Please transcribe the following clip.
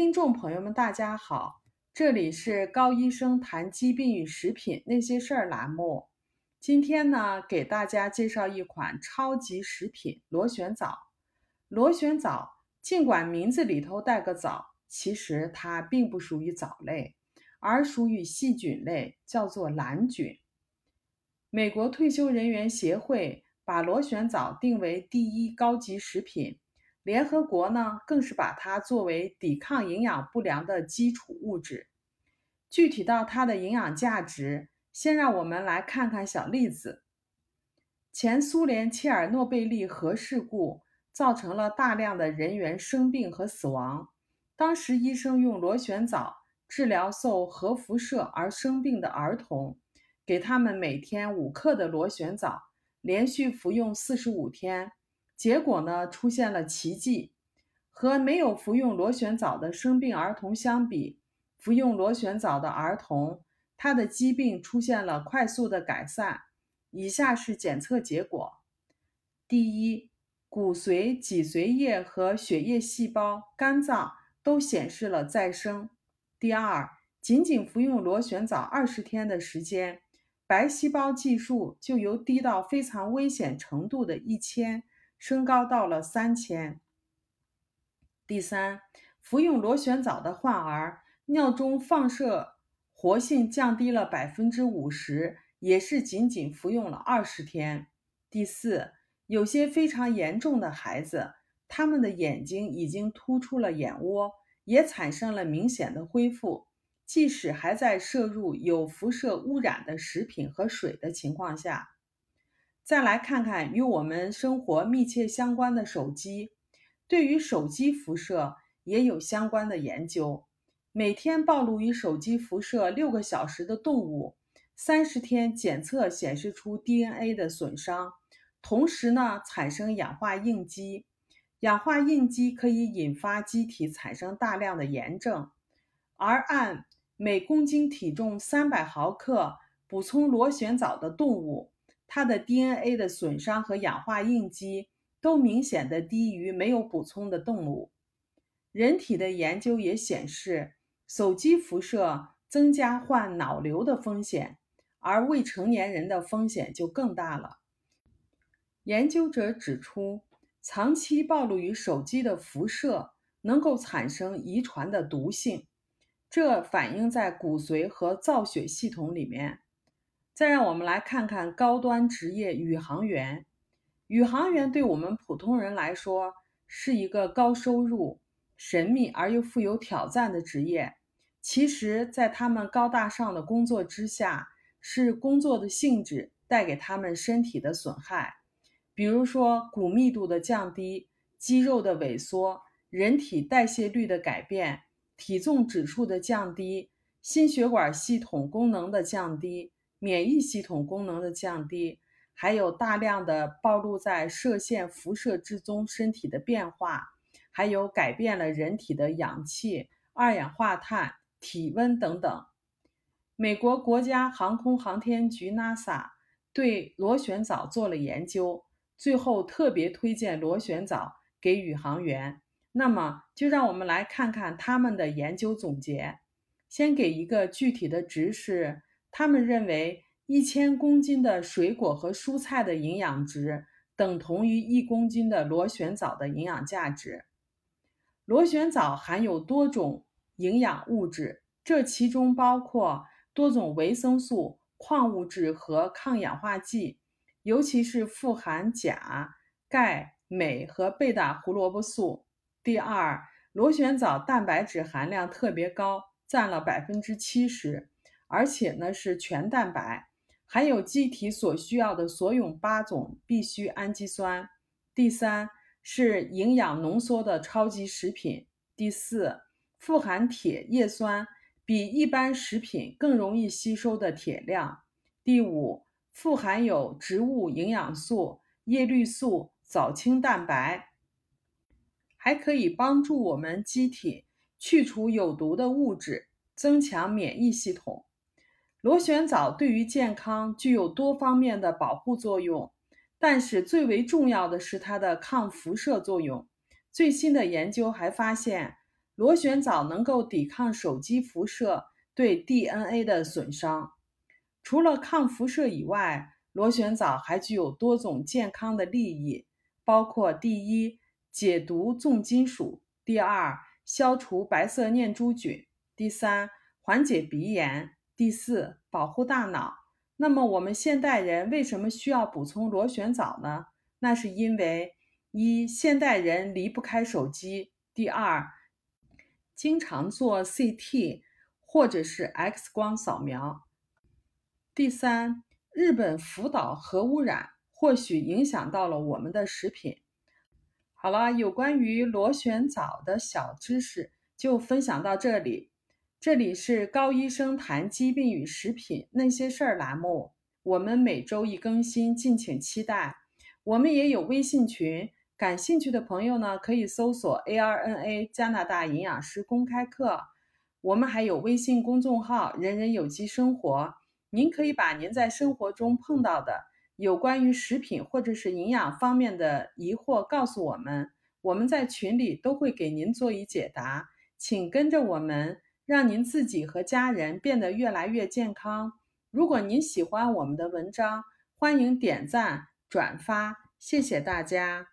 听众朋友们，大家好，这里是高医生谈疾病与食品那些事儿栏目。今天呢，给大家介绍一款超级食品——螺旋藻。螺旋藻尽管名字里头带个藻，其实它并不属于藻类，而属于细菌类，叫做蓝菌。美国退休人员协会把螺旋藻定为第一高级食品。联合国呢，更是把它作为抵抗营养不良的基础物质。具体到它的营养价值，先让我们来看看小例子。前苏联切尔诺贝利核事故造成了大量的人员生病和死亡。当时医生用螺旋藻治疗受核辐射而生病的儿童，给他们每天五克的螺旋藻，连续服用四十五天。结果呢，出现了奇迹。和没有服用螺旋藻的生病儿童相比，服用螺旋藻的儿童，他的疾病出现了快速的改善。以下是检测结果：第一，骨髓、脊髓液和血液细胞、肝脏都显示了再生；第二，仅仅服用螺旋藻二十天的时间，白细胞计数就由低到非常危险程度的一千。升高到了三千。第三，服用螺旋藻的患儿尿中放射活性降低了百分之五十，也是仅仅服用了二十天。第四，有些非常严重的孩子，他们的眼睛已经突出了眼窝，也产生了明显的恢复，即使还在摄入有辐射污染的食品和水的情况下。再来看看与我们生活密切相关的手机，对于手机辐射也有相关的研究。每天暴露于手机辐射六个小时的动物，三十天检测显示出 DNA 的损伤，同时呢产生氧化应激。氧化应激可以引发机体产生大量的炎症，而按每公斤体重三百毫克补充螺旋藻的动物。它的 DNA 的损伤和氧化应激都明显的低于没有补充的动物。人体的研究也显示，手机辐射增加患脑瘤的风险，而未成年人的风险就更大了。研究者指出，长期暴露于手机的辐射能够产生遗传的毒性，这反映在骨髓和造血系统里面。再让我们来看看高端职业宇航员。宇航员对我们普通人来说是一个高收入、神秘而又富有挑战的职业。其实，在他们高大上的工作之下，是工作的性质带给他们身体的损害，比如说骨密度的降低、肌肉的萎缩、人体代谢率的改变、体重指数的降低、心血管系统功能的降低。免疫系统功能的降低，还有大量的暴露在射线辐射之中身体的变化，还有改变了人体的氧气、二氧化碳、体温等等。美国国家航空航天局 NASA 对螺旋藻做了研究，最后特别推荐螺旋藻给宇航员。那么，就让我们来看看他们的研究总结。先给一个具体的值是。他们认为，一千公斤的水果和蔬菜的营养值等同于一公斤的螺旋藻的营养价值。螺旋藻含有多种营养物质，这其中包括多种维生素、矿物质和抗氧化剂，尤其是富含钾、钙、镁和贝塔胡萝卜素。第二，螺旋藻蛋白质含量特别高，占了百分之七十。而且呢是全蛋白，含有机体所需要的所有八种必需氨基酸。第三是营养浓缩的超级食品。第四，富含铁、叶酸，比一般食品更容易吸收的铁量。第五，富含有植物营养素、叶绿素、藻清蛋白，还可以帮助我们机体去除有毒的物质，增强免疫系统。螺旋藻对于健康具有多方面的保护作用，但是最为重要的是它的抗辐射作用。最新的研究还发现，螺旋藻能够抵抗手机辐射对 DNA 的损伤。除了抗辐射以外，螺旋藻还具有多种健康的利益，包括：第一，解毒重金属；第二，消除白色念珠菌；第三，缓解鼻炎；第四，保护大脑。那么，我们现代人为什么需要补充螺旋藻呢？那是因为一，现代人离不开手机；第二，经常做 CT 或者是 X 光扫描。第三，日本福岛核污染或许影响到了我们的食品。好了，有关于螺旋藻的小知识就分享到这里。这里是高医生谈疾病与食品那些事儿栏目，我们每周一更新，敬请期待。我们也有微信群。感兴趣的朋友呢，可以搜索 ARNA 加拿大营养师公开课。我们还有微信公众号“人人有机生活”，您可以把您在生活中碰到的有关于食品或者是营养方面的疑惑告诉我们，我们在群里都会给您做一解答。请跟着我们，让您自己和家人变得越来越健康。如果您喜欢我们的文章，欢迎点赞转发，谢谢大家。